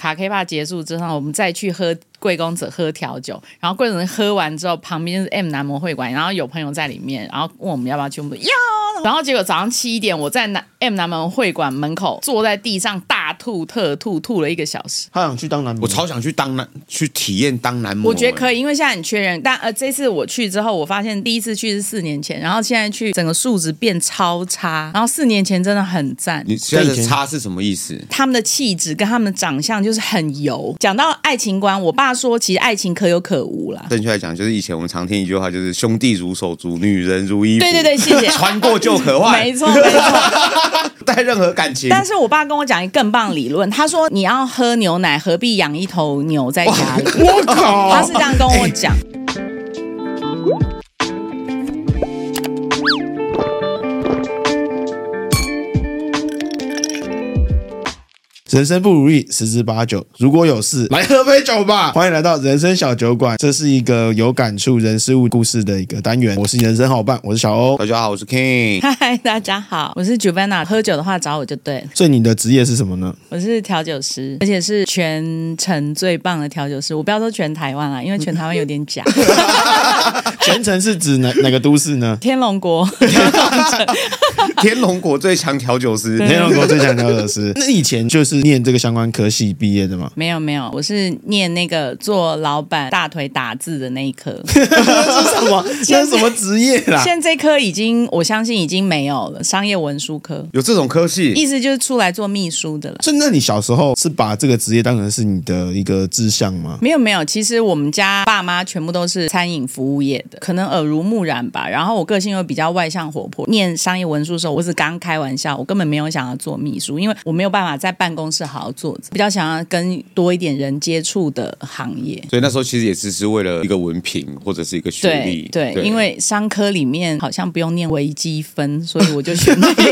卡 K 吧结束之后，我们再去喝贵公子喝调酒，然后贵公子喝完之后，旁边是 M 男模会馆，然后有朋友在里面，然后问我们要不要去，我们要。然后结果早上七点，我在南 M 男模会馆门口坐在地上大吐特吐，吐了一个小时。他想去当男模，我超想去当男，去体验当男模。我觉得可以，因为现在很缺人。但呃，这次我去之后，我发现第一次去是四年前，然后现在去整个素质变超差。然后四年前真的很赞。你现在的差是什么意思？他们的气质跟他们的长相就是很油。讲到爱情观，我爸说其实爱情可有可无啦。正确来讲，就是以前我们常听一句话，就是兄弟如手足，女人如衣服。对对对，谢谢。穿过就可换。没错。没错，带任何感情。但是我爸跟我讲一个更棒理论，他说你要喝牛奶，何必养一头牛在家里？我靠，他是这样跟我讲。欸人生不如意十之八九，如果有事来喝杯酒吧。欢迎来到人生小酒馆，这是一个有感触人事物故事的一个单元。我是人生好伴，我是小欧。大家好，我是 King。嗨，大家好，我是 Giovanna。喝酒的话找我就对。所以你的职业是什么呢？我是调酒师，而且是全城最棒的调酒师。我不要说全台湾啦，因为全台湾有点假。全城是指哪哪个都市呢？天龙国。天龙国最强调酒师，天龙国最强调酒师。那以前就是。念这个相关科系毕业的吗？没有没有，我是念那个做老板大腿打字的那一科。这是什么？这是什么职业啦？现在这科已经，我相信已经没有了。商业文书科有这种科系，意思就是出来做秘书的了。所以，那你小时候是把这个职业当成是你的一个志向吗？没有没有，其实我们家爸妈全部都是餐饮服务业的，可能耳濡目染吧。然后我个性又比较外向活泼，念商业文书的时候，我是刚开玩笑，我根本没有想要做秘书，因为我没有办法在办公。是好好做，比较想要跟多一点人接触的行业，所以那时候其实也只是为了一个文凭或者是一个学历。对，对对，因为商科里面好像不用念微积分，所以我就选那个。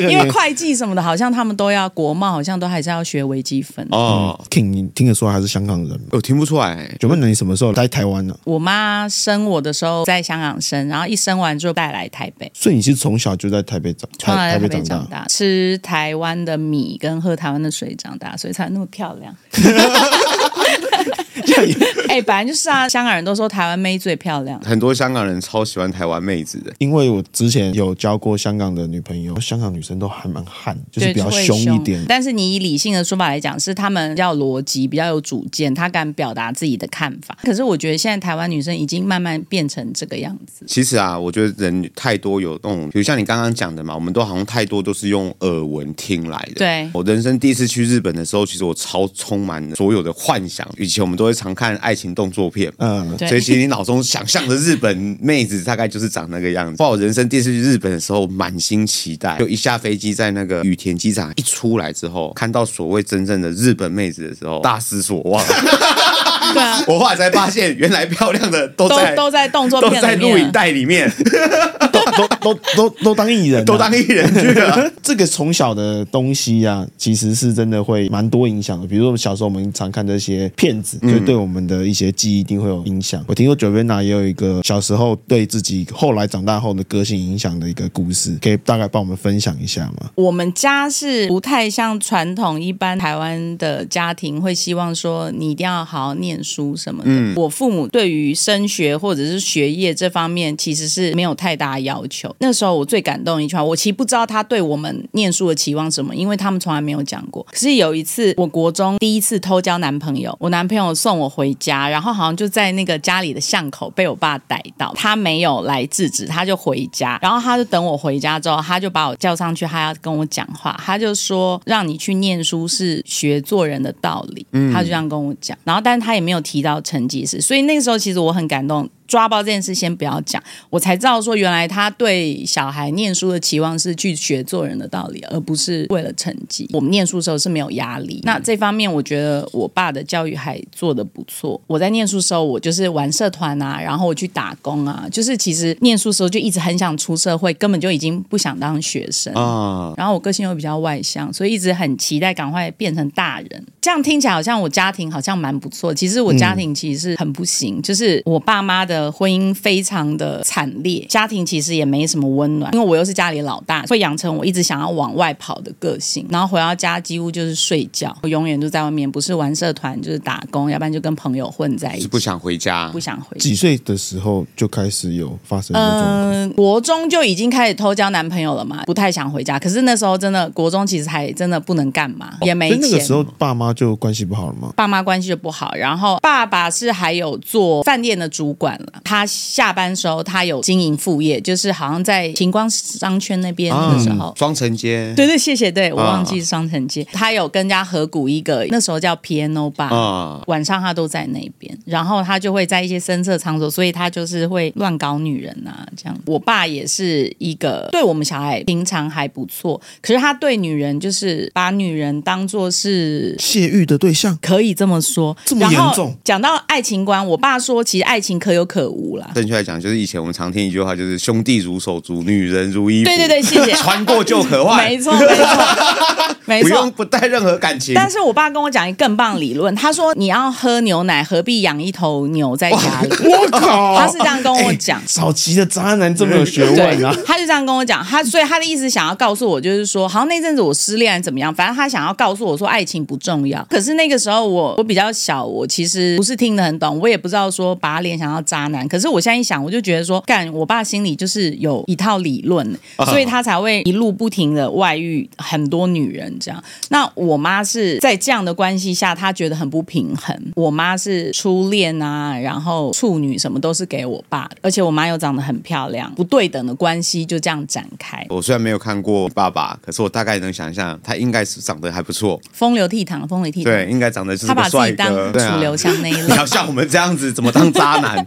因为会计什么的，好像他们都要国贸，好像都还是要学微积分。哦，听你听得出来还是香港人？我听不出来。请问你什么时候来台湾呢？我妈生我的时候在香港生，然后一生完就带来台北。所以你是从小就在台北长，台北长大，吃台湾的米。跟喝台湾的水长大，所以才那么漂亮。哎、欸，本来就是啊，香港人都说台湾妹最漂亮，很多香港人超喜欢台湾妹子的。因为我之前有交过香港的女朋友，香港女生都还蛮悍，就是比较凶一点。但是你以理性的说法来讲，是她们比较逻辑，比较有主见，她敢表达自己的看法。可是我觉得现在台湾女生已经慢慢变成这个样子。其实啊，我觉得人太多有那种，比如像你刚刚讲的嘛，我们都好像太多都是用耳闻听来的。对，我人生第一次去日本的时候，其实我超充满所有的幻想。以前我们都会常看爱情动作片，嗯，所以其实你脑中想象的日本妹子大概就是长那个样子。包括我人生第一次去日本的时候，满心期待，就一下飞机在那个羽田机场一出来之后，看到所谓真正的日本妹子的时候，大失所望。对啊，我后来才发现，原来漂亮的都在都，都在动作片里面，都在录影带里面，都都都都都当艺人，都当艺人去了。这个从小的东西啊，其实是真的会蛮多影响的。比如说我们小时候我们常看这些片子，就对我们的一些记忆一定会有影响。我听说 Giovanna 也有一个小时候对自己后来长大后的个性影响的一个故事，可以大概帮我们分享一下吗？我们家是不太像传统一般台湾的家庭会希望说你一定要好好念书什么的，嗯，我父母对于升学或者是学业这方面其实是没有太大要求。那时候我最感动一句话，我其实不知道他对我们念书的期望什么，因为他们从来没有讲过。可是有一次，我国中第一次偷交男朋友，我男朋友送我回家，然后好像就在那个家里的巷口被我爸逮到，他没有来制止，他就回家，然后他就等我回家之后，他就把我叫上去，他要跟我讲话，他就说让你去念书是学做人的道理，嗯。他就这样跟我讲，然后但是他也没没有提到成绩是，所以那个时候其实我很感动。抓包这件事先不要讲，我才知道说原来他对小孩念书的期望是去学做人的道理，而不是为了成绩。我们念书的时候是没有压力，那这方面我觉得我爸的教育还做得不错。我在念书的时候，我就是玩社团啊，然后我去打工啊，就是其实念书的时候就一直很想出社会，根本就已经不想当学生啊。然后我个性又比较外向，所以一直很期待赶快变成大人。这样听起来好像我家庭好像蛮不错，其实我家庭其实是很不行，就是我爸妈的。的婚姻非常的惨烈，家庭其实也没什么温暖，因为我又是家里老大，会养成我一直想要往外跑的个性，然后回到家几乎就是睡觉，我永远都在外面，不是玩社团就是打工，要不然就跟朋友混在一起，不想回家，不想回家。几岁的时候就开始有发生？嗯、呃，国中就已经开始偷交男朋友了嘛，不太想回家。可是那时候真的国中其实还真的不能干嘛，哦、也没钱。那个时候爸妈就关系不好了吗？爸妈关系就不好，然后爸爸是还有做饭店的主管了。他下班时候他有经营副业，就是好像在晴光商圈那边的时候，双城街。对对，谢谢。对我忘记双城街，啊、他有跟人家合股一个，那时候叫 Piano Bar，、啊、晚上他都在那边，然后他就会在一些深色场所，所以他就是会乱搞女人啊，这样。我爸也是一个对我们小孩平常还不错，可是他对女人就是把女人当做是泄欲的对象，可以这么说。这么严重。讲到爱情观，我爸说其实爱情可有可无啦。正确来讲，就是以前我们常听一句话，就是兄弟如手足，女人如衣服。对对对，谢谢。穿过就可换。没错没错，没错，不用不带任何感情。但是我爸跟我讲一个更棒理论，他说你要喝牛奶，何必养一头牛在家里？我靠，他是这样跟我讲。欸、早期的渣男这么有学问啊！他就这样跟我讲，他所以他的意思想要告诉我，就是说，好像那阵子我失恋怎么样，反正他想要告诉我说，爱情不重要。可是那个时候我我比较小，我其实不是听得很懂，我也不知道说把他联想到渣男。可是我现在一想，我就觉得说，干我爸心里就是有一套理论，所以他才会一路不停的外遇很多女人这样。那我妈是在这样的关系下，她觉得很不平衡。我妈是初恋啊，然后处女什么都是给我爸，而且我妈又长得很漂亮，不对等的关系就这样展开。我虽然没有看过爸爸，可是我大概能想象，他应该是长得还不错，风流倜傥，风流倜傥。对，应该长得是。他把自己当楚留香那一类。你要像我们这样子，怎么当渣男？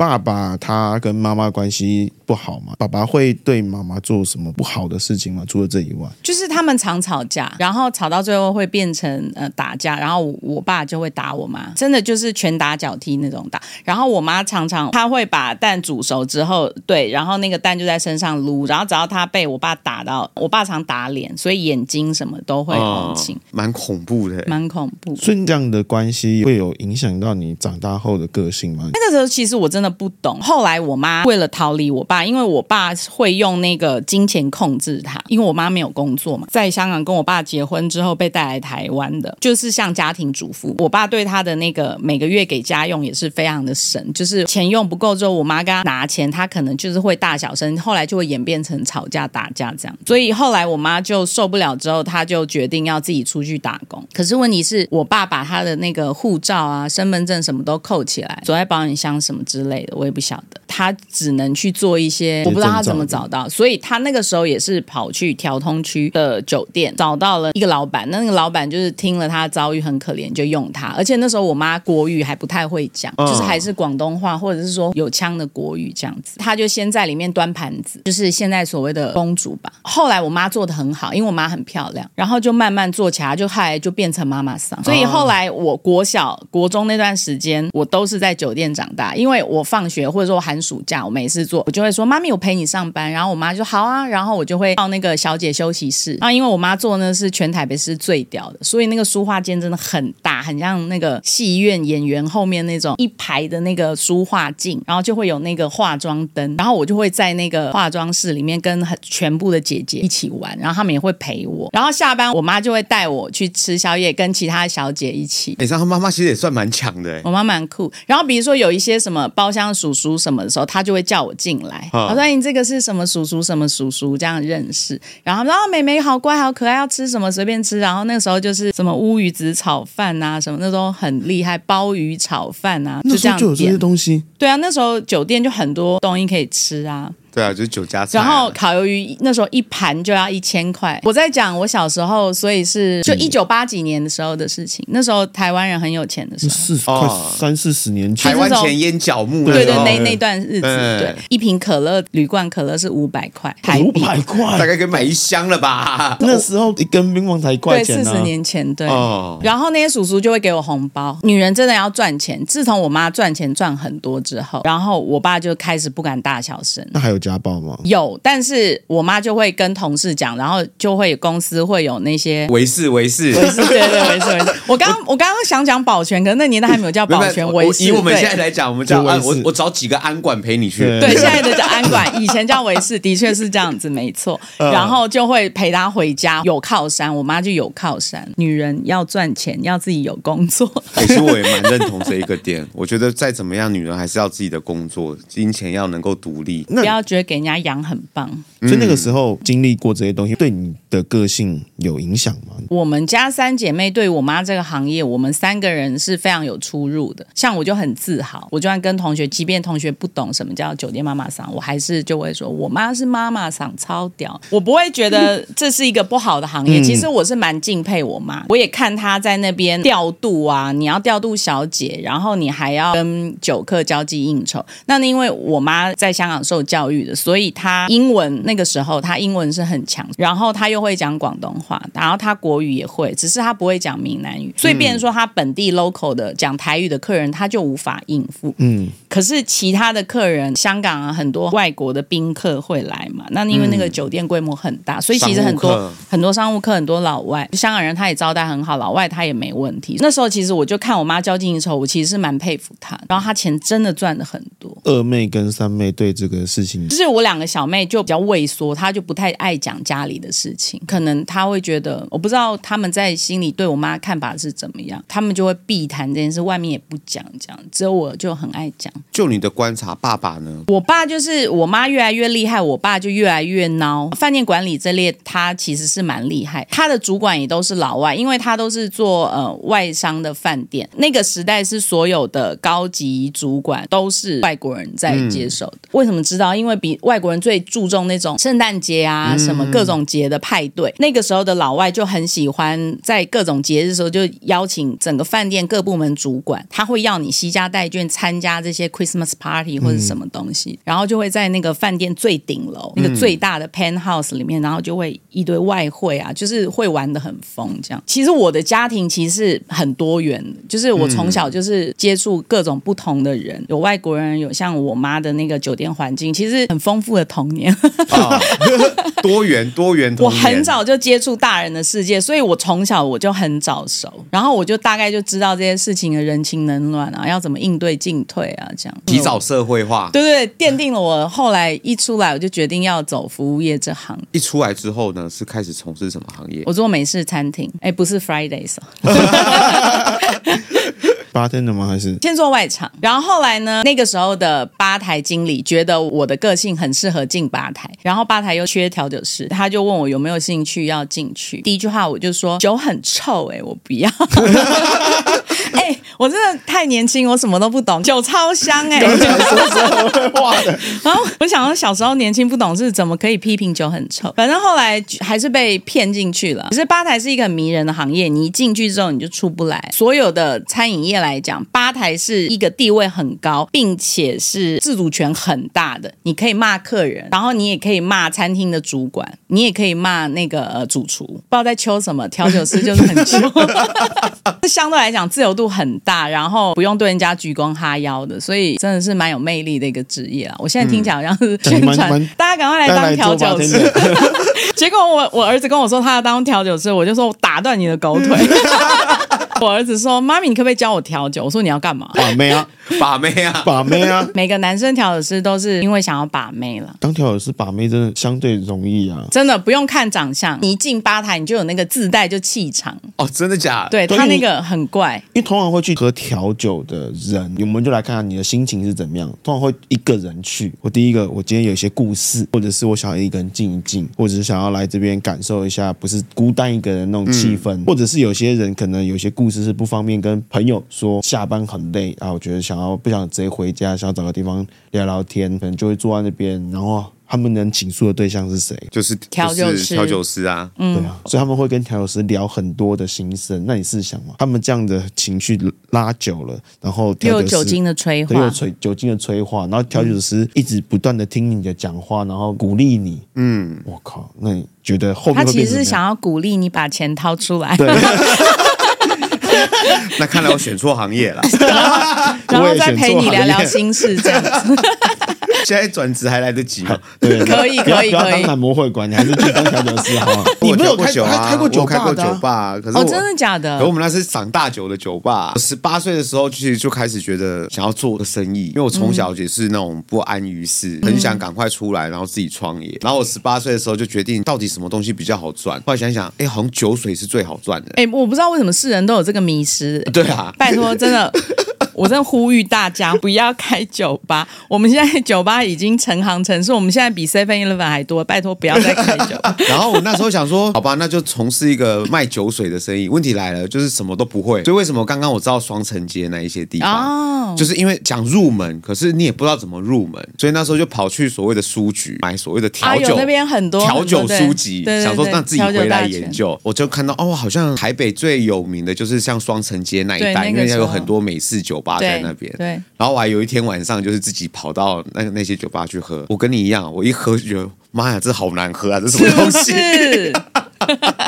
爸爸他跟妈妈关系不好吗？爸爸会对妈妈做什么不好的事情吗？除了这以外，就是他们常吵架，然后吵到最后会变成呃打架，然后我爸就会打我妈，真的就是拳打脚踢那种打。然后我妈常常她会把蛋煮熟之后，对，然后那个蛋就在身上撸，然后只要她被我爸打到，我爸常打脸，所以眼睛什么都会红青，哦，蛮恐怖的，蛮恐怖。所以这样的关系会有影响到你长大后的个性吗？那个时候其实我真的。不懂。后来我妈为了逃离我爸，因为我爸会用那个金钱控制她，因为我妈没有工作嘛，在香港跟我爸结婚之后被带来台湾的，就是像家庭主妇。我爸对她的那个每个月给家用也是非常的省，就是钱用不够之后，我妈跟他拿钱，他可能就是会大小声，后来就会演变成吵架打架这样。所以后来我妈就受不了之后，她就决定要自己出去打工。可是问题是我爸把他的那个护照啊、身份证什么都扣起来，锁在保险箱什么之类的。我也不晓得，他只能去做一些，我不知道他怎么找到，所以他那个时候也是跑去调通区的酒店找到了一个老板，那个老板就是听了他遭遇很可怜，就用他，而且那时候我妈国语还不太会讲，就是还是广东话或者是说有腔的国语这样子，他就先在里面端盘子，就是现在所谓的公主吧。后来我妈做的很好，因为我妈很漂亮，然后就慢慢做起来，就后来就变成妈妈桑。所以后来我国小、国中那段时间，我都是在酒店长大，因为我我放学。或者说寒暑假我没事做，我就会说妈咪，我陪你上班。然后我妈就好啊，然后我就会到那个小姐休息室。然后因为我妈做呢是全台北市最屌的，所以那个书画间真的很大，很像那个戏院演员后面那种一排的那个书画镜，然后就会有那个化妆灯，然后我就会在那个化妆室里面跟很全部的姐姐一起玩，然后他们也会陪我。然后下班我妈就会带我去吃宵夜，跟其他小姐一起。你知道妈妈其实也算蛮强的，我妈蛮酷。然后比如说有一些什么包厢叔叔。什么的时候，他就会叫我进来。他说：“你这个是什么叔叔？什么叔叔？这样认识。”然后，然后妹妹好乖，好可爱，要吃什么随便吃。然后那个时候就是什么乌鱼子炒饭啊，什么那种很厉害，鲍鱼炒饭啊，就这样。就有这些东西。对啊，那时候酒店就很多东西可以吃啊。对啊，就是酒家菜。然后烤鱿鱼那时候一盘就要一千块。我在讲我小时候，所以是就一九八几年的时候的事情。那时候台湾人很有钱的时候，四快三四十年前，台湾钱烟脚木。对对，那那段日子，对，一瓶可乐铝罐可乐是五百块台币，五百块大概可以买一箱了吧？那时候一根冰棒才一块钱。对，四十年前对。然后那些叔叔就会给我红包。女人真的要赚钱。自从我妈赚钱赚很多之后，然后我爸就开始不敢大小声。那还有。家暴吗？有，但是我妈就会跟同事讲，然后就会公司会有那些维士维士维士，对对维士维士。我刚我刚刚想讲保全，可是那年代还没有叫保全维士。以我们现在来讲，我们叫安，我我找几个安管陪你去。对，现在的叫安管，以前叫维士，的确是这样子，没错。然后就会陪她回家，有靠山。我妈就有靠山，女人要赚钱，要自己有工作。其实我也蛮认同这一个点，我觉得再怎么样，女人还是要自己的工作，金钱要能够独立，不要觉得给人家养很棒。所以那个时候经历过这些东西，对你的个性有影响吗？我们家三姐妹对我妈这个行业，我们三个人是非常有出入的。像我就很自豪，我就算跟同学，即便同学不懂什么叫酒店妈妈桑，我还是就会说我妈是妈妈桑，超屌。我不会觉得这是一个不好的行业。其实我是蛮敬佩我妈，我也看她在那边调度啊，你要调度小姐，然后你还要跟酒客交际应酬。那因为我妈在香港受教育的，所以他英文那个时候他英文是很强，然后他又会讲广东话，然后他国语也会，只是他不会讲闽南语，所以变成说他本地 local 的讲台语的客人，他就无法应付。嗯，可是其他的客人，香港啊很多外国的宾客会来嘛，那因为那个酒店规模很大，所以其实很多很多商务客，很多老外，香港人他也招待很好，老外他也没问题。那时候其实我就看我妈交际应酬，我其实是蛮佩服她，然后她钱真的赚的很多。二妹跟三妹对这个事情，就是我两个小妹就比较畏缩，她就不太爱讲家里的事情，可能她会觉得，我不知道他们在心里对我妈看法是怎么样，他们就会避谈这件事，外面也不讲，这样只有我就很爱讲。就你的观察，爸爸呢？我爸就是我妈越来越厉害，我爸就越来越孬。饭店管理这列，他其实是蛮厉害，他的主管也都是老外，因为他都是做呃外商的饭店，那个时代是所有的高级主管都是外国人在接手的。嗯、为什么知道？因为比外国人最注重那种圣诞节啊，什么各种节的派对。嗯、那个时候的老外就很喜欢在各种节日的时候就邀请整个饭店各部门主管，他会要你携家带眷参加这些 Christmas party 或者什么东西，嗯、然后就会在那个饭店最顶楼那个最大的 penthouse 里面，然后就会一堆外汇啊，就是会玩的很疯这样。其实我的家庭其实很多元的，就是我从小就是接触各种不同的人，有外国人，有像我妈的那个酒店环境，其实很丰富的童年。哦、多元多元童年。我很早就接触大人的世界，所以我从小我就很早熟，然后我就大概就知道这些事情的人情冷暖啊，要怎么应对进退啊，这样。提早社会化。对对，奠定了我后来一出来我就决定要走服务业这行。一出来之后呢，是开始从事什么行业？我做美式餐厅，哎，不是 Fridays。Bartender 吗？还是先做外场，然后后来呢？那个时候的吧台经理觉得我的个性很适合进吧台，然后吧台又缺调酒师，他就问我有没有兴趣要进去。第一句话我就说酒很臭，欸，哎，我不要。哎、欸，我真的太年轻，我什么都不懂，酒超香哎，欸。然后我想说小时候年轻不懂事，怎么可以批评酒很臭？反正后来还是被骗进去了。可是吧台是一个很迷人的行业，你一进去之后你就出不来。所有的餐饮业来讲，吧台是一个地位很高，并且是自主权很大的。你可以骂客人，然后你也可以骂餐厅的主管，你也可以骂那个呃主厨。不知道在秋什么，调酒师就是很秋。这 相对来讲自由度很大，然后不用对人家鞠躬哈腰的，所以真的是蛮有魅力的一个职业啊！我现在听起来好像是宣传，嗯、大家赶快来当调酒师。结果我我儿子跟我说他要当调酒师，我就说我打断你的狗腿。我儿子说：“妈咪，你可不可以教我调酒？”我说：“你要干嘛？”把妹啊，把妹啊，把妹啊！每个男生调酒师都是因为想要把妹了。当调酒师把妹真的相对容易啊，真的不用看长相，你一进吧台你就有那个自带就气场哦，真的假的？对，他那个很怪，因为通常会去喝调酒的人，我们就来看看你的心情是怎么样。通常会一个人去，我第一个，我今天有一些故事，或者是我想要一个人静一静，或者是想要来这边感受一下不是孤单一个人那种气氛，嗯、或者是有些人可能有些故事是不方便跟。朋友说下班很累啊，我觉得想要不想直接回家，想要找个地方聊聊天，可能就会坐在那边。然后他们能倾诉的对象是谁？就是调酒师，调酒师啊，嗯，对啊，所以他们会跟调酒师聊很多的心声。那你试想嘛，他们这样的情绪拉久了，然后又有酒精的催化，又有催酒精的催化，然后调酒师一直不断的听你的讲话，然后鼓励你。嗯，我靠，那你觉得后面他其实是想要鼓励你把钱掏出来。对 那看来我选错行业了，然后再陪你聊聊心事这样子。现在转职还来得及吗？对，可以可以可以。当模会馆，你还是去当调酒师好。你没有开酒啊？开过酒吧？开过酒吧？可是哦，真的假的？可我们那是赏大酒的酒吧。十八岁的时候，其实就开始觉得想要做个生意，因为我从小也是那种不安于世，很想赶快出来，然后自己创业。然后我十八岁的时候就决定，到底什么东西比较好赚？后来想想，哎，好像酒水是最好赚的。哎，我不知道为什么世人都有这个迷失。对啊，拜托，真的。我真的呼吁大家不要开酒吧。我们现在酒吧已经成行成市，我们现在比 Seven Eleven 还多。拜托，不要再开酒吧。然后我那时候想说，好吧，那就从事一个卖酒水的生意。问题来了，就是什么都不会。所以为什么刚刚我知道双城街那一些地方，哦、就是因为讲入门，可是你也不知道怎么入门，所以那时候就跑去所谓的书局买所谓的调酒、啊、那边很多调酒书籍，想说让自己回来研究。我就看到哦，好像台北最有名的就是像双城街那一带，因为有很多美式酒吧在那边。对，然后我还有一天晚上就是自己跑到那那些酒吧去喝。我跟你一样，我一喝就觉得，妈呀，这好难喝啊，这什么 东西？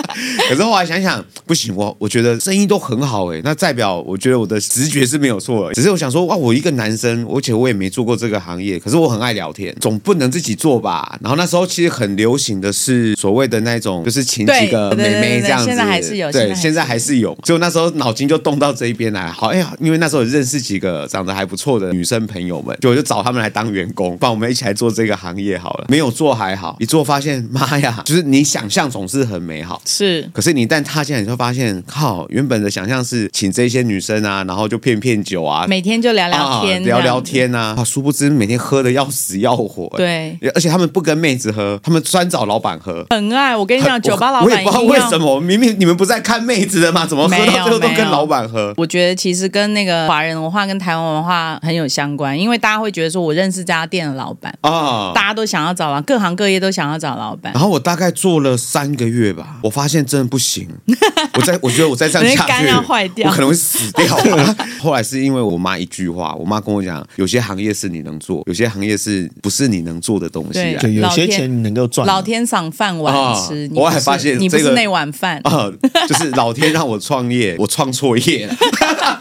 可是后来想想，不行，我我觉得生意都很好哎，那代表我觉得我的直觉是没有错。只是我想说，哇，我一个男生，而且我也没做过这个行业，可是我很爱聊天，总不能自己做吧？然后那时候其实很流行的是所谓的那种，就是请几个妹妹这样子，现在还是有，对，现在还是有。就那时候脑筋就动到这一边来，好，哎呀，因为那时候认识几个长得还不错的女生朋友们，就我就找他们来当员工，帮我们一起来做这个行业好了。没有做还好，一做发现，妈呀，就是你想象总是很美好，是。可是你一旦踏进来，你会发现，靠，原本的想象是请这些女生啊，然后就骗骗酒啊，每天就聊聊天，啊、聊聊天啊，啊，殊不知每天喝的要死要活。对，而且他们不跟妹子喝，他们专找老板喝。很爱，我跟你讲，酒吧老板，我也不知道为什么，明明你们不在看妹子的吗？怎么喝到最后都跟老板喝？我觉得其实跟那个华人文化跟台湾文化很有相关，因为大家会觉得说我认识这家店的老板啊，大家都想要找啊，各行各业都想要找老板。然后我大概做了三个月吧，我发现真的不行。我在我觉得我再这样下去，要坏掉，我可能会死掉。后来是因为我妈一句话，我妈跟我讲，有些行业是你能做，有些行业是不是你能做的东西啊？对，有些钱你能够赚，老天赏饭碗吃。我还发现你不是那碗饭啊，就是老天让我创业，我创错业了。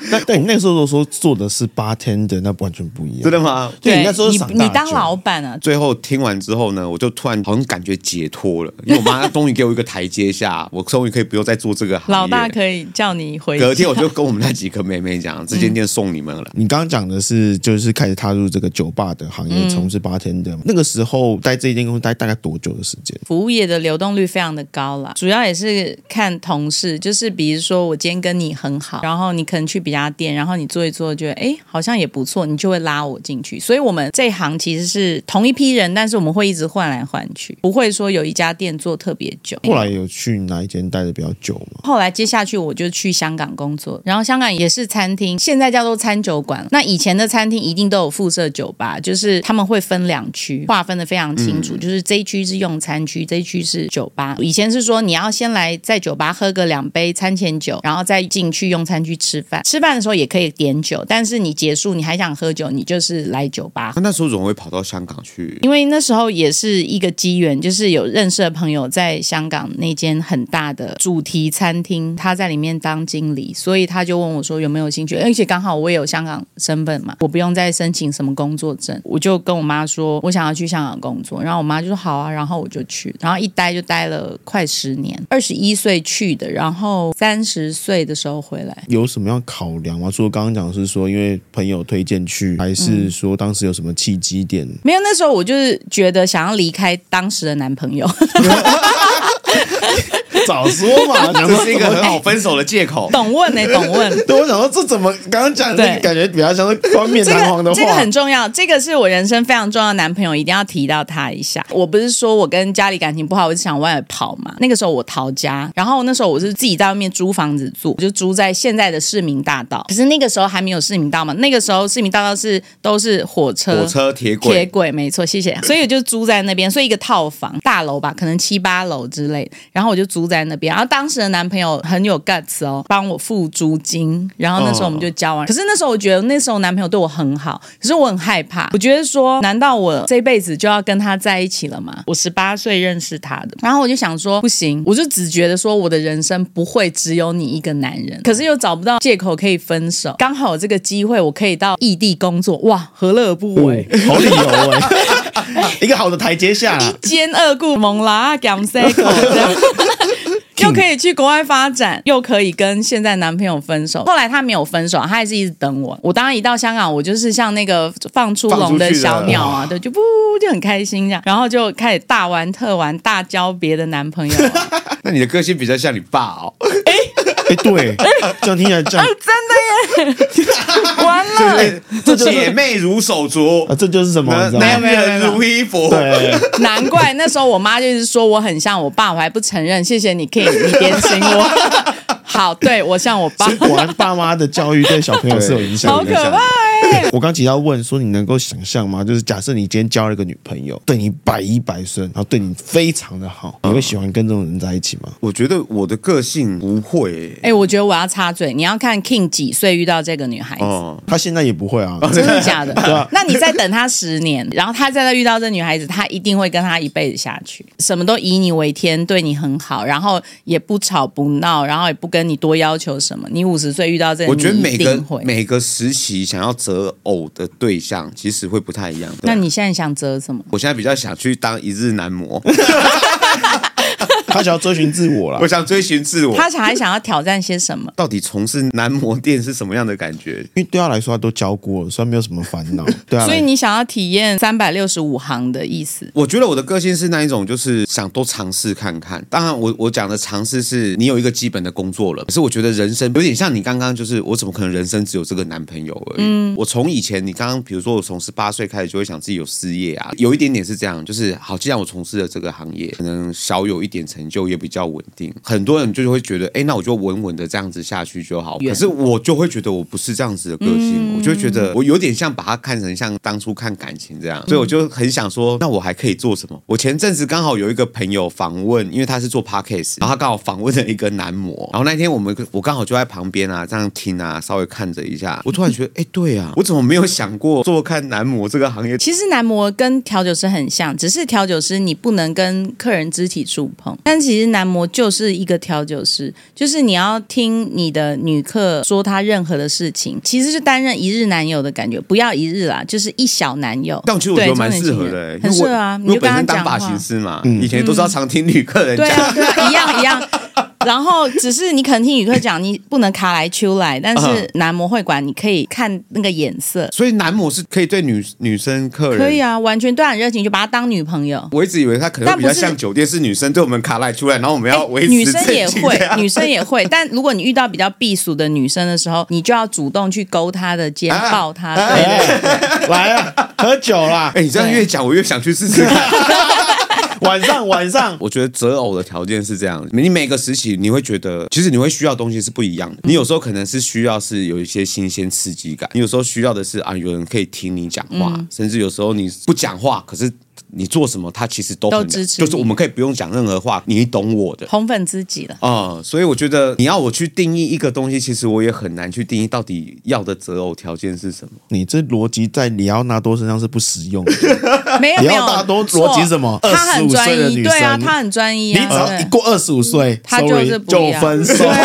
但但你那时候说做的是 bartender，那完全不一样，真的吗？对，你那时候你当老板啊。最后听完之后呢，我就突然好像感觉解脱了，因为我妈终于给我一个台阶下，我终于可以不用再做这个行业。老大可以叫你回。隔天我就跟我们那几个妹妹讲，这间店送你们了。你刚刚讲的是就是开始踏入这个酒吧的行业，从事 bartender。那个时候待这一间公司待大概多久的时间？服务业的流动率非常的高啦，主要也是看同事，就是比如说我今天跟你很好，然后你可能去别家店，然后你做一做，觉得哎好像也不错，你就会拉我进去。所以我们这一行其实是同一批人，但是我们会一直换来换去，不会说有一家店做特别久。后来有去哪一间待的比较久吗？后来接下去我就去香港工作，然后香港也是餐厅，现在叫做餐酒馆。那以前的餐厅一定都有附设酒吧，就是他们会分两区，划分的非常清楚，嗯、就是这一区是用餐区，这一区是酒吧。以前是说你要先来在酒吧喝个两杯餐前酒，然后再进去用餐区吃饭。吃饭的时候也可以点酒，但是你结束你还想喝酒，你就是来酒吧。那那时候怎么会跑到香港去？因为那时候也是一个机缘，就是有认识的朋友在香港那间很大的主题餐厅，他在里面当经理，所以他就问我说有没有兴趣，而且刚好我也有香港身份嘛，我不用再申请什么工作证，我就跟我妈说我想要去香港工作，然后我妈就说好啊，然后我就去，然后一待就待了快十年，二十一岁去的，然后三十岁的时候回来。有什么要考量吗？除了刚刚讲的是说因为朋友推荐去，还是说当时有什么契机点？嗯，没有，那时候我就是觉得想要离开当时的男朋友。早说嘛，这是一个很好分手的借口。懂问呢？懂问。对，我想说这怎么刚刚讲的感觉比较像是冠冕堂皇的话。这个很重要，这个是我人生非常重要的男朋友，一定要提到他一下。我不是说我跟家里感情不好，我就想往外跑嘛。那个时候我逃家，然后那时候我是自己在外面租房子住，就租在现在的市民大道。可是那个时候还没有市民大道嘛，那个时候市民大道是都是火车、火车、铁轨、铁轨，没错，谢谢。所以我就租在那边，所以一个套房大楼吧，可能七八楼之类的。然后我就租在那边，然后当时的男朋友很有 guts 哦，帮我付租金。然后那时候我们就交往。可是那时候我觉得那时候男朋友对我很好，可是我很害怕。我觉得说，难道我这辈子就要跟他在一起了吗？我十八岁认识他的，然后我就想说不行，我就只觉得说我的人生不会只有你一个男人，可是又找不到借口可以分手。刚好有这个机会，我可以到异地工作，哇，何乐而不为？好理由哎。一个好的台阶下，一兼二顾，蒙拉甘塞口 这样。又可以去国外发展，又可以跟现在男朋友分手。后来他没有分手，他还是一直等我。我当然一到香港，我就是像那个放出笼的小鸟啊，对，就不就很开心这样，然后就开始大玩特玩，大交别的男朋友啊。那你的个性比较像你爸哦。哎哎，对，这样听起来这样，真的耶，完了，这姐妹如手镯啊，这就是什么？男人如衣服。对，难怪那时候我妈就是说我很像我爸，我还不承认。谢谢你，King。你点醒我，好，对我像我爸，果然爸妈的教育对小朋友是有影响的。好可怕哎！我刚其实要问说，你能够想象吗？就是假设你今天交了一个女朋友，对你百依百顺，然后对你非常的好，你会喜欢跟这种人在一起吗？我觉得我的个性不会。哎，我觉得我要插嘴，你要看 King 几岁遇到这个女孩子，他现在也不会啊，真的假的？对啊。那你再等他十年，然后他再再遇到这女孩子，他一定会跟他一辈子下去，什么都以你为天，对你很好，然后也不吵不闹，然后也不跟你多要求什么。你五十岁遇到这个，我觉得每个每个时期想要择偶的对象，其实会不太一样。那你现在想择什么？我现在比较想去当一日男模。他想要追寻自我了，我想追寻自我。他想还想要挑战些什么？到底从事男模店是什么样的感觉？因为对他来说，他都教过了，所以没有什么烦恼。对啊，所以你想要体验三百六十五行的意思？我觉得我的个性是那一种，就是想多尝试看看。当然我，我我讲的尝试是你有一个基本的工作了。可是我觉得人生有点像你刚刚，就是我怎么可能人生只有这个男朋友而已？嗯，我从以前你刚刚，比如说我从十八岁开始就会想自己有事业啊，有一点点是这样，就是好，既然我从事了这个行业，可能小有一点成就也比较稳定，很多人就会觉得，哎，那我就稳稳的这样子下去就好。可是我就会觉得我不是这样子的个性，嗯、我就觉得我有点像把它看成像当初看感情这样，所以我就很想说，那我还可以做什么？我前阵子刚好有一个朋友访问，因为他是做 podcast，然后他刚好访问了一个男模，然后那天我们我刚好就在旁边啊，这样听啊，稍微看着一下，我突然觉得，哎，对啊，我怎么没有想过做看男模这个行业？其实男模跟调酒师很像，只是调酒师你不能跟客人肢体触碰，但其实男模。就是一个调酒师，就是你要听你的女客说她任何的事情，其实是担任一日男友的感觉，不要一日啦，就是一小男友。但其实我觉得蛮适合的、欸，很适合啊。你就跟他讲。发型师嘛，嗯、以前都是要常听女客人讲、嗯，对啊，对啊，一样一样。然后只是你可能听女客讲，你不能卡来秋来，但是男模会管，你可以看那个眼色。所以男模是可以对女女生客人可以啊，完全对他很热情，就把他当女朋友。我一直以为他可能比较像酒店，是女生对我们卡来出来，然后我们要维持。女生也会，女生也会。但如果你遇到比较避暑的女生的时候，你就要主动去勾她的肩，抱她。来啊，喝酒啦！哎，你这样越讲，我越想去试试看。晚上，晚上，我觉得择偶的条件是这样：你每个时期，你会觉得，其实你会需要的东西是不一样的。你有时候可能是需要是有一些新鲜刺激感，你有时候需要的是啊，有人可以听你讲话，嗯、甚至有时候你不讲话，可是。你做什么，他其实都很都支持，就是我们可以不用讲任何话，你懂我的，红粉知己了啊、嗯！所以我觉得你要我去定义一个东西，其实我也很难去定义到底要的择偶条件是什么。你这逻辑在里奥纳多身上是不实用的。没有没有，里奥纳多逻辑什么？二十五岁的女生，对啊，他很专一、啊。你只要一过二十五岁，他就是不就分手。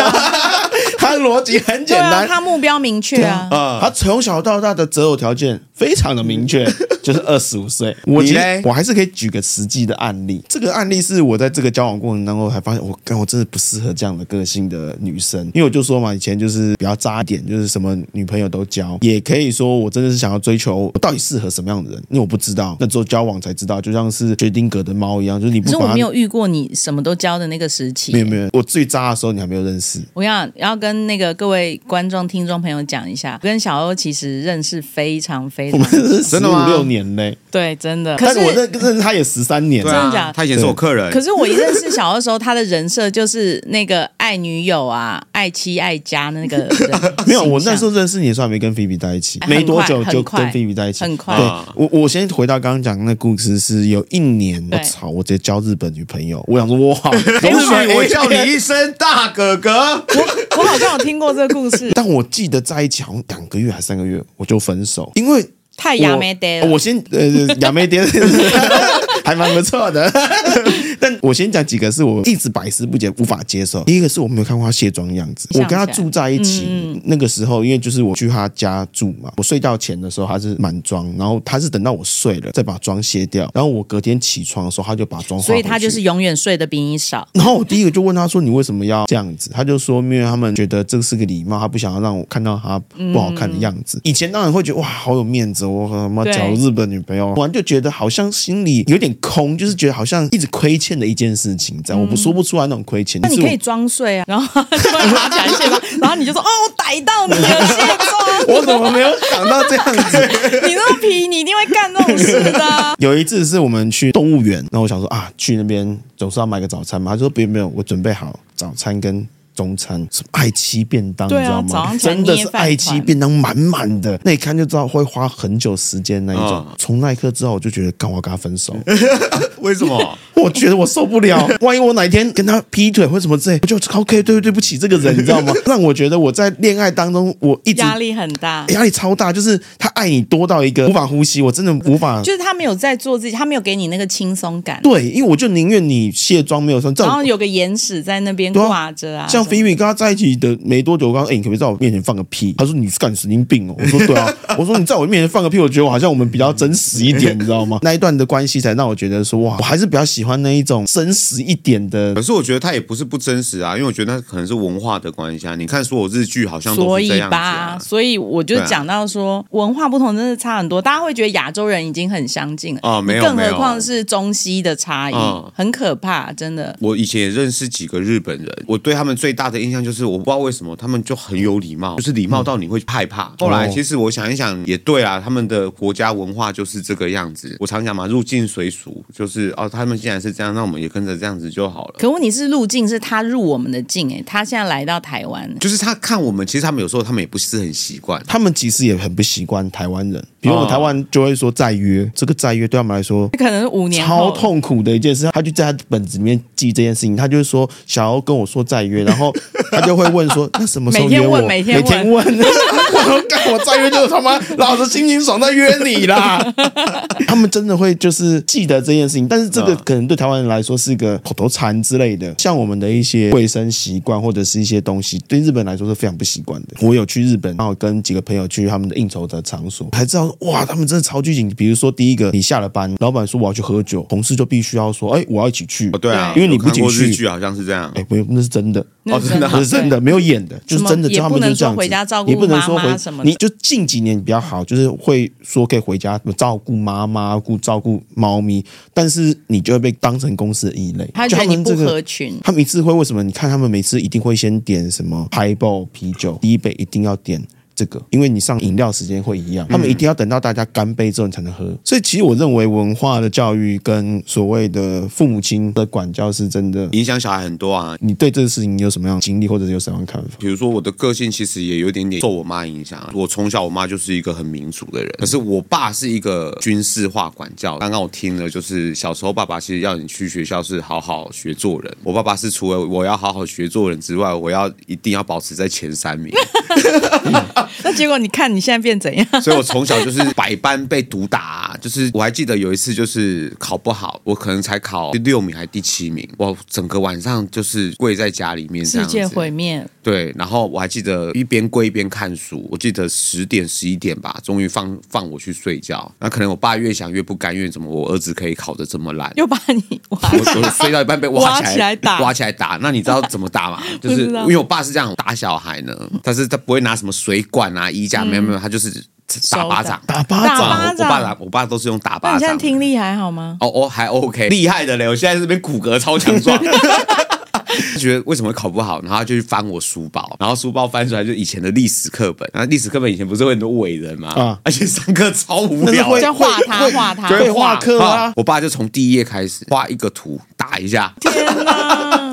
逻辑很简单，啊、他目标明确啊，啊他从小到大的择偶条件非常的明确。就是二十五岁，我觉得我还是可以举个实际的案例。这个案例是我在这个交往过程当中还发现，我跟我真的不适合这样的个性的女生。因为我就说嘛，以前就是比较渣一点，就是什么女朋友都交。也可以说我真的是想要追求我到底适合什么样的人，因为我不知道，那之后交往才知道，就像是薛丁格的猫一样，就是你不。可是我没有遇过你什么都交的那个时期。没有没有，我最渣的时候你还没有认识。我想要跟那个各位观众听众朋友讲一下，我跟小欧其实认识非常非常，真的吗？五六年嘞。对。真的，可是我认认识他也十三年，真的假的？他以前是我客人。可是我一认识小的时候，他的人设就是那个爱女友啊，爱妻爱家那个。没有，我那时候认识你的时候还没跟菲比在一起，没多久就跟菲比在一起，很快。我我先回到刚刚讲的那故事，是有一年，我操，我直接交日本女朋友，我想说哇，我叫你一声大哥哥。我我好像有听过这个故事，但我记得在一起好像两个月还是三个月，我就分手，因为。太亚没爹了，我先呃亚没爹，还蛮不错的。但我先讲几个是我一直百思不解、无法接受。第一个是我没有看过他卸妆的样子。我跟他住在一起，嗯、那个时候，因为就是我去他家住嘛，我睡觉前的时候他是满妆，然后他是等到我睡了再把妆卸掉，然后我隔天起床的时候他就把妆，所以他就是永远睡得比你少。然后我第一个就问他说：“你为什么要这样子？”他就说：“因为他们觉得这是个礼貌，他不想要让我看到他不好看的样子。嗯”以前当然会觉得哇，好有面子，我和他妈找日本女朋友，突然就觉得好像心里有点空，就是觉得好像一直亏欠的一件事情，这样、嗯、我不说不出来那种亏欠。那你可以装睡啊，然后拿起来卸妆，然后你就说：“哦，我逮到你了，卸妆。”我怎么没有想到这样子？你那么皮，你一定会干这种事的。有一次是我们去动物园，然后我想说啊，去那边总是要买个早餐嘛。他说：“不用不用，我准备好早餐跟。”中餐什么爱妻便当，啊、你知道吗？真的是爱妻便当满满的，那一看就知道会花很久时间那一种。从、哦、那一刻之后，我就觉得，干我跟他分手。为什么？我觉得我受不了。万一我哪一天跟他劈腿或什么之类，我就 OK，对对不起这个人，你知道吗？让我觉得我在恋爱当中，我一直压力很大，压力超大。就是他爱你多到一个无法呼吸，我真的无法。就是他没有在做自己，他没有给你那个轻松感。对，因为我就宁愿你卸妆没有说，然后有个眼屎在那边挂着啊。像菲菲跟他在一起。的没多久，我刚刚哎，你可不可以在我面前放个屁？他说你是干神经病哦。我说对啊，我说你在我面前放个屁，我觉得我好像我们比较真实一点，你知道吗？那一段的关系才让我觉得说哇，我还是比较喜欢那一种真实一点的。可是我觉得他也不是不真实啊，因为我觉得那可能是文化的关系啊。你看所有日剧好像都是这样子啊。所以吧，所以我就讲到说文化不同真的差很多，大家会觉得亚洲人已经很相近了啊，没有，更何况是中西的差异，很可怕，真的。我以前也认识几个日本人，我对他们最大的印象就是我不知道为什么他们。就很有礼貌，就是礼貌到你会害怕。嗯、后来其实我想一想，也对啊，他们的国家文化就是这个样子。我常讲嘛，入境随俗，就是哦，他们既然是这样，那我们也跟着这样子就好了。可问题是，入境是他入我们的境，哎，他现在来到台湾，就是他看我们，其实他们有时候他们也不是很习惯，他们其实也很不习惯台湾人。比如我们台湾就会说再约，哦、这个再约对他们来说，可能五年超痛苦的一件事。他就在他本子里面记这件事情，他就是说想要跟我说再约，然后他就会问说 那什么时候约我？每天问，每天问，我说干我再约就是他妈老子心情爽在约你啦。他们真的会就是记得这件事情，但是这个可能对台湾人来说是一个口头禅之类的，像我们的一些卫生习惯或者是一些东西，对日本来说是非常不习惯的。我有去日本，然后跟几个朋友去他们的应酬的场所，才知道哇，他们真的超拘谨。比如说第一个，你下了班，老板说我要去喝酒，同事就必须要说，哎，我要一起去。哦，对啊，因为你不仅去，好像是这样。哎，不，那是真的。哦，真的，是真的，没有演的，就是真的。也不能说回家照顾妈妈什么的。你就近几年比较好，就是会说可以回家照顾妈妈、顾照顾猫咪，但是你就会被当成公司的异类。他觉得你不合群。他们一次会为什么？你看他们每次一定会先点什么 Highball 啤酒，第一杯一定要点。这个，因为你上饮料时间会一样，他们一定要等到大家干杯之后你才能喝。所以其实我认为文化的教育跟所谓的父母亲的管教是真的影响小孩很多啊。你对这个事情你有什么样的经历，或者有什么样的看法？比如说我的个性其实也有点点受我妈影响。我从小我妈就是一个很民主的人，可是我爸是一个军事化管教。刚刚我听了，就是小时候爸爸其实要你去学校是好好学做人。我爸爸是除了我要好好学做人之外，我要一定要保持在前三名。那结果你看你现在变怎样？所以我从小就是百般被毒打啊，就是我还记得有一次就是考不好，我可能才考第六名还是第七名，我整个晚上就是跪在家里面，世界毁灭。对，然后我还记得一边跪一边看书，我记得十点十一点吧，终于放放我去睡觉。那可能我爸越想越不甘愿，怎么我儿子可以考得这么烂，又把你挖我，我睡到一半被挖起来，挖起来打，挖起来打。那你知道怎么打吗？就是 因为我爸是这样打小孩呢，但是他不会拿什么水管啊、衣架，没有没有，他就是打巴掌，打巴掌。我爸打，我爸都是用打巴掌。你现在听力还好吗？哦哦，还 OK，厉害的嘞！我现在这边骨骼超强壮。觉得为什么会考不好，然后就去翻我书包，然后书包翻出来就以前的历史课本，然后历史课本以前不是会很多伟人吗？啊，而且上课超无聊，就画他画他，对，画课啊。我爸就从第一页开始画一个图，打一下。天哪！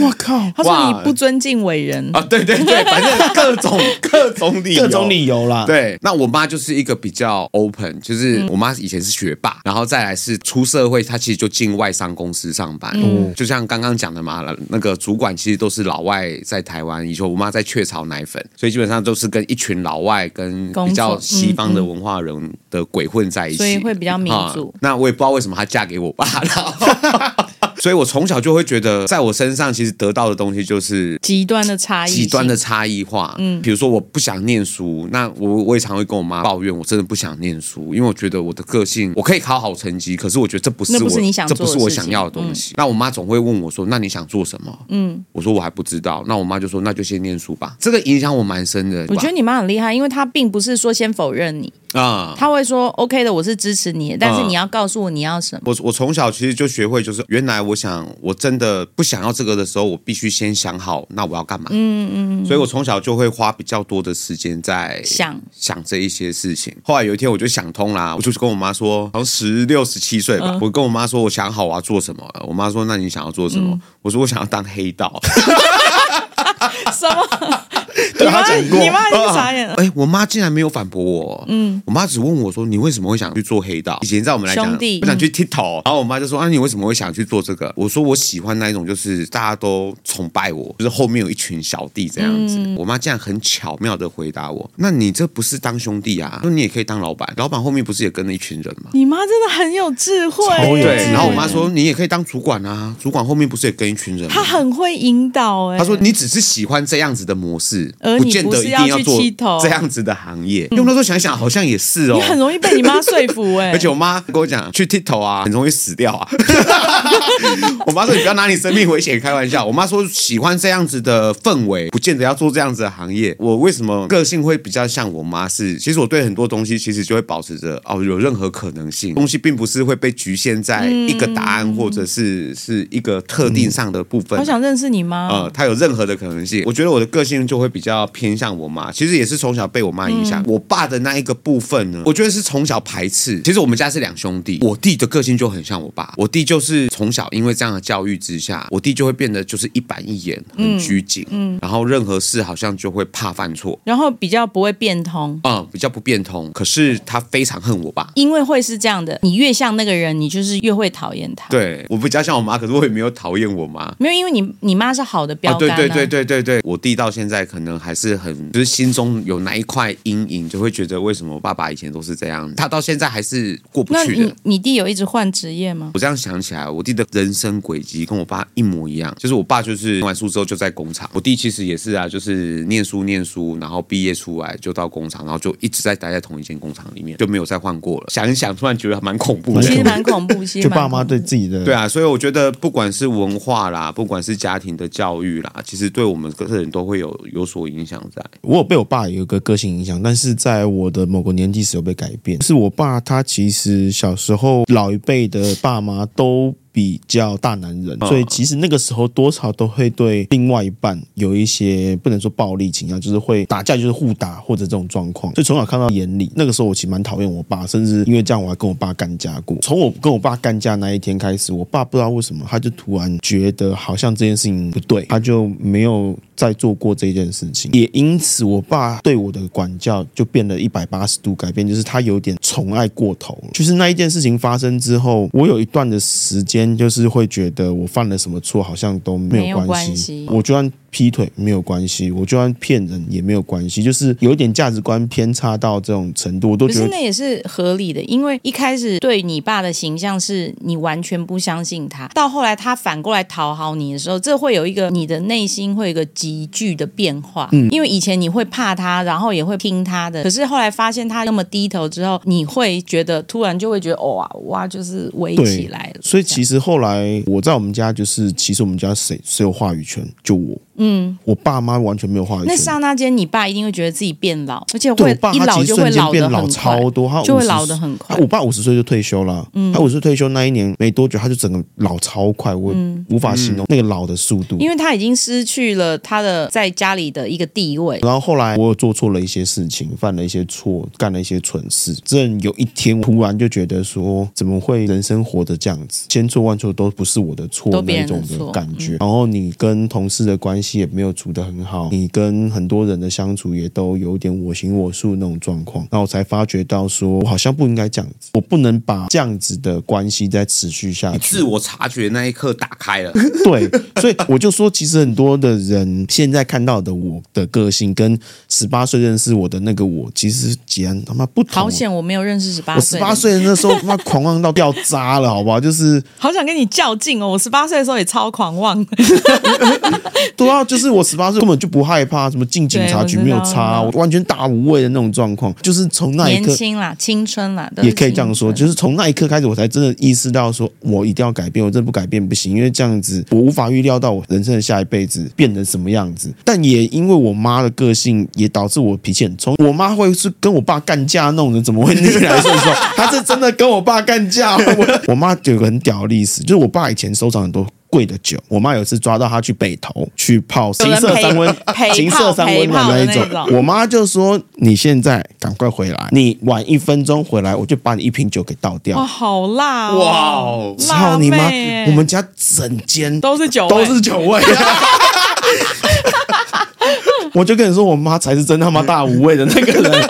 我靠！他说你不尊敬伟人啊？对对对，反正各种 各种理由，各种理由啦。对，那我妈就是一个比较 open，就是我妈以前是学霸，然后再来是出社会，她其实就进外商公司上班。嗯，就像刚刚讲的嘛，那个主管其实都是老外在台湾，以前我妈在雀巢奶粉，所以基本上都是跟一群老外跟比较西方的文化人的鬼混在一起，所以会比较民主。那我也不知道为什么她嫁给我爸了。所以，我从小就会觉得，在我身上其实得到的东西就是极端的差异，极端的差异化。嗯，比如说我不想念书，那我我也常会跟我妈抱怨，我真的不想念书，因为我觉得我的个性，我可以考好成绩，可是我觉得这不是我，不是你想，这不是我想要的东西。嗯，那我妈总会问我说：“那你想做什么？”嗯，我说我还不知道。那我妈就说：“那就先念书吧。”这个影响我蛮深的。我觉得你妈很厉害，因为她并不是说先否认你。啊，他会说 OK 的，我是支持你，但是你要告诉我你要什么。我我从小其实就学会，就是原来我想我真的不想要这个的时候，我必须先想好那我要干嘛。嗯嗯，所以我从小就会花比较多的时间在想想这一些事情。后来有一天我就想通啦，我就跟我妈说，好像十六十七岁吧，我跟我妈说我想好我要做什么了。我妈说那你想要做什么？我说我想要当黑道。什么？对他讲过，你妈已经傻眼了。哎，我妈竟然没有反驳我。嗯，我妈只问我说：“你为什么会想去做黑道？”以前在我们来讲，我想去剃头。然后我妈就说：“啊，你为什么会想去做这个？”我说：“我喜欢那一种，就是大家都崇拜我，就是后面有一群小弟这样子。”我妈竟然很巧妙的回答我：“那你这不是当兄弟啊？说你也可以当老板，老板后面不是也跟了一群人吗？”你妈真的很有智慧。对，然后我妈说：“你也可以当主管啊，主管后面不是也跟一群人吗？”她很会引导。哎，她说：“你只是喜欢这样子的模式，而你不是要。”要做这样子的行业，用那时候想想，好像也是哦。你很容易被你妈说服哎，而且我妈跟我讲，去剃头啊，很容易死掉啊。我妈说你不要拿你生命危险开玩笑。我妈说喜欢这样子的氛围，不见得要做这样子的行业。我为什么个性会比较像我妈？是其实我对很多东西其实就会保持着哦，有任何可能性，东西并不是会被局限在一个答案或者是是一个特定上的部分。我想认识你妈，呃，她有任何的可能性。我觉得我的个性就会比较偏向我妈。其实也是从小被我妈影响。嗯、我爸的那一个部分呢，我觉得是从小排斥。其实我们家是两兄弟，我弟的个性就很像我爸。我弟就是从小因为这样的教育之下，我弟就会变得就是一板一眼，很拘谨，嗯，嗯，然后任何事好像就会怕犯错，然后比较不会变通，嗯，比较不变通。可是他非常恨我爸，因为会是这样的，你越像那个人，你就是越会讨厌他。对，我比较像我妈，可是我也没有讨厌我妈，没有，因为你你妈是好的标杆、啊啊。对对对对对对，我弟到现在可能还是很就是。心中有那一块阴影，就会觉得为什么我爸爸以前都是这样，他到现在还是过不去的。你你弟有一直换职业吗？我这样想起来，我弟的人生轨迹跟我爸一模一样，就是我爸就是念完书之后就在工厂，我弟其实也是啊，就是念书念书，然后毕业出来就到工厂，然后就一直在待在同一间工厂里面，就没有再换过了。想一想，突然觉得蛮恐怖的，其实蛮恐怖，其实就爸妈对自己的对啊，所以我觉得不管是文化啦，不管是家庭的教育啦，其实对我们个人都会有有所影响在。我有被我爸有个。个性影响，但是在我的某个年纪时有被改变。是我爸，他其实小时候老一辈的爸妈都。比较大男人，所以其实那个时候多少都会对另外一半有一些不能说暴力倾向，就是会打架，就是互打或者这种状况。所以从小看到眼里，那个时候我其实蛮讨厌我爸，甚至因为这样我还跟我爸干架过。从我跟我爸干架那一天开始，我爸不知道为什么他就突然觉得好像这件事情不对，他就没有再做过这件事情。也因此，我爸对我的管教就变得一百八十度改变，就是他有点宠爱过头了。就是那一件事情发生之后，我有一段的时间。就是会觉得我犯了什么错，好像都没有关系。关系我就算劈腿没有关系，我就算骗人也没有关系。就是有一点价值观偏差到这种程度，我都觉得那也是合理的。因为一开始对你爸的形象是你完全不相信他，到后来他反过来讨好你的时候，这会有一个你的内心会有一个急剧的变化。嗯，因为以前你会怕他，然后也会听他的，可是后来发现他那么低头之后，你会觉得突然就会觉得哇哇，就是围起来了。所以其实后来我在我们家就是，其实我们家谁谁有话语权，就我。嗯，我爸妈完全没有话语权。那刹那间，你爸一定会觉得自己变老，而且会一老就会老变老超多，他就会老的很快。我爸五十岁就退休了，嗯，他五十岁退休那一年没多久，他就整个老超快，我无法形容那个老的速度，因为他已经失去了他的在家里的一个地位。然后后来我有做错了一些事情，犯了一些错，干了一些蠢事。正有一天，突然就觉得说，怎么会人生活的这样子？千错万错都不是我的错，那种的感觉。然后你跟同事的关系也没有处得很好，你跟很多人的相处也都有点我行我素那种状况。然后我才发觉到说，我好像不应该这样子，我不能把这样子的关系再持续下去。自我察觉那一刻打开了，对，所以我就说，其实很多的人现在看到的我的个性，跟十八岁认识我的那个我，其实截然他妈不同。好险我没有认识十八岁，我十八岁那时候 他妈狂妄到掉渣了，好不好？就是好想跟你较劲哦，我十八岁的时候也超狂妄。对啊，就是我十八岁根本就不害怕什么进警察局没有差，我完全大无畏的那种状况。就是从那一刻，年轻啦，青春啦，也可以这样说。就是从那一刻开始，我才真的意识到说，我一定要改变，我真的不改变不行，因为这样子我无法预料到我人生的下一辈子变成什么样子。但也因为我妈的个性，也导致我脾气很冲。我妈会是跟我爸干架那种人，怎么会逆来顺受？她是真的跟我爸干架。我 我妈有个很屌的历史，就是我爸以前收藏很多。贵的酒，我妈有一次抓到他去北投去泡情色三温，情色三温暖那一种。我妈就说：“你现在赶快回来，你晚一分钟回来，我就把你一瓶酒给倒掉。”哇，好辣哦！哇，操你妈！我们家整间都是酒，都是酒味。我就跟你说，我妈才是真他妈大无畏的那个人。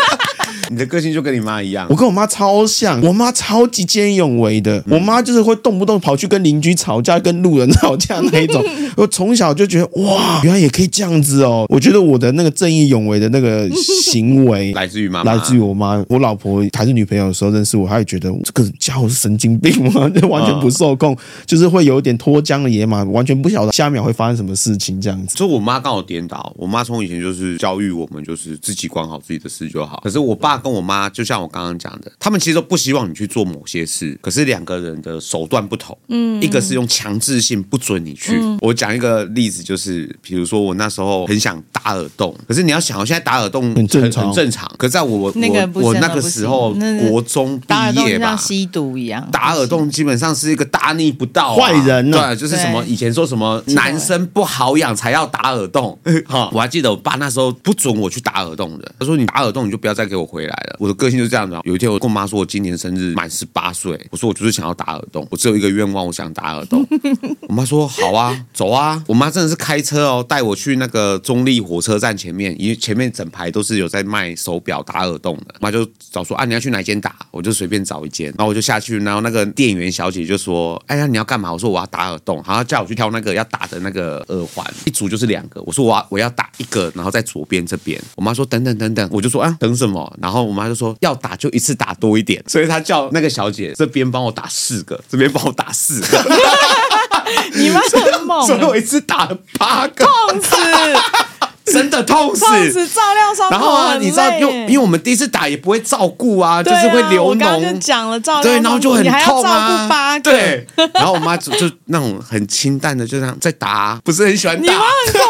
你的个性就跟你妈一样，我跟我妈超像，我妈超级见义勇为的，我妈就是会动不动跑去跟邻居吵架，跟路人吵架那一种。我从小就觉得哇，原来也可以这样子哦。我觉得我的那个正义勇为的那个行为 来自于妈妈，来自于我妈。我老婆还是女朋友的时候认识我，她也觉得这个家伙是神经病嘛，就完全不受控，就是会有点脱缰的野马，完全不晓得下一秒会发生什么事情这样子。所以我妈刚好颠倒，我妈从以前就是教育我们，就是自己管好自己的事就好。可是我爸。跟我妈就像我刚刚讲的，他们其实都不希望你去做某些事，可是两个人的手段不同，嗯，一个是用强制性不准你去。嗯、我讲一个例子，就是比如说我那时候很想打耳洞，可是你要想，我现在打耳洞很很正常，很正常。可是在我那个我我那个时候国中毕业吧，像吸毒一样，打耳洞基本上是一个大逆不道、啊，坏人、啊，对，就是什么以前说什么男生不好养才要打耳洞，哈，我还记得我爸那时候不准我去打耳洞的，他说你打耳洞你就不要再给我回来了，我的个性就是。这样的，有一天我跟我妈说，我今年生日满十八岁，我说我就是想要打耳洞，我只有一个愿望，我想打耳洞。我妈说好啊，走啊。我妈真的是开车哦，带我去那个中立火车站前面，因为前面整排都是有在卖手表打耳洞的。我妈就找说啊，你要去哪间打？我就随便找一间，然后我就下去，然后那个店员小姐就说，哎呀，你要干嘛？我说我要打耳洞，然后叫我去挑那个要打的那个耳环，一组就是两个。我说我要我要打一个，然后在左边这边。我妈说等等等等，我就说啊，等什么？然后我妈就说要。打就一次打多一点，所以她叫那个小姐这边帮我打四个，这边帮我打四个。你妈很猛，所以我一次打了八个，痛死，真的痛死，痛死，照料伤口。然后啊，你知道，因为因为我们第一次打也不会照顾啊，就是会流脓。刚刚讲了照料，对，然后就很痛啊。八个，对，然后我妈就就那种很清淡的，就这样在打，不是很喜欢打。你妈很恐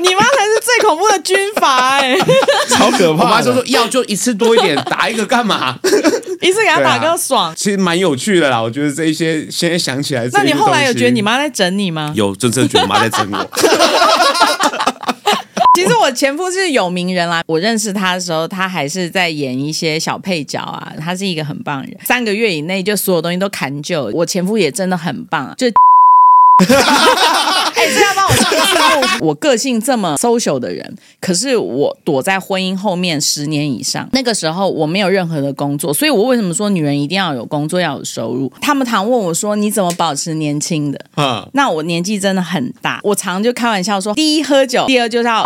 你妈才是最恐怖的军阀，哎，超可怕。我妈就说要就一次多一点，打一个干嘛？一次给他打个爽。其实蛮有趣的啦，我觉得这一些现在想起来，那你后来有觉得你妈在整你吗？有，真正觉得我妈在整我。其实我前夫是有名人啦，我认识他的时候，他还是在演一些小配角啊。他是一个很棒的人，三个月以内就所有东西都砍就。我前夫也真的很棒啊，就。哎，这要帮我上字幕。我个性这么 social 的人，可是我躲在婚姻后面十年以上。那个时候我没有任何的工作，所以我为什么说女人一定要有工作，要有收入？他们常问我说：“你怎么保持年轻的？”嗯，那我年纪真的很大。我常就开玩笑说：第一喝酒，第二就是要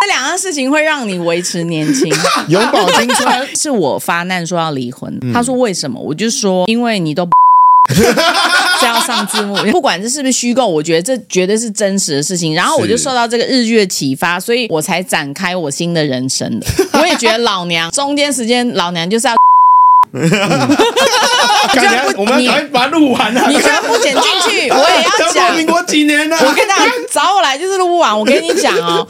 这两样事情会让你维持年轻，永葆青春。是我发难说要离婚，他说为什么？我就说因为你都。这要上字幕，不管这是不是虚构，我觉得这绝对是真实的事情。然后我就受到这个日剧的启发，所以我才展开我新的人生的。我也觉得老娘中间时间，老娘就是要。嗯、我觉得不我们赶快把它录完了。你居然不剪进去，我也要讲。民国几年了？我跟你讲，找我来就是录不完。我跟你讲哦，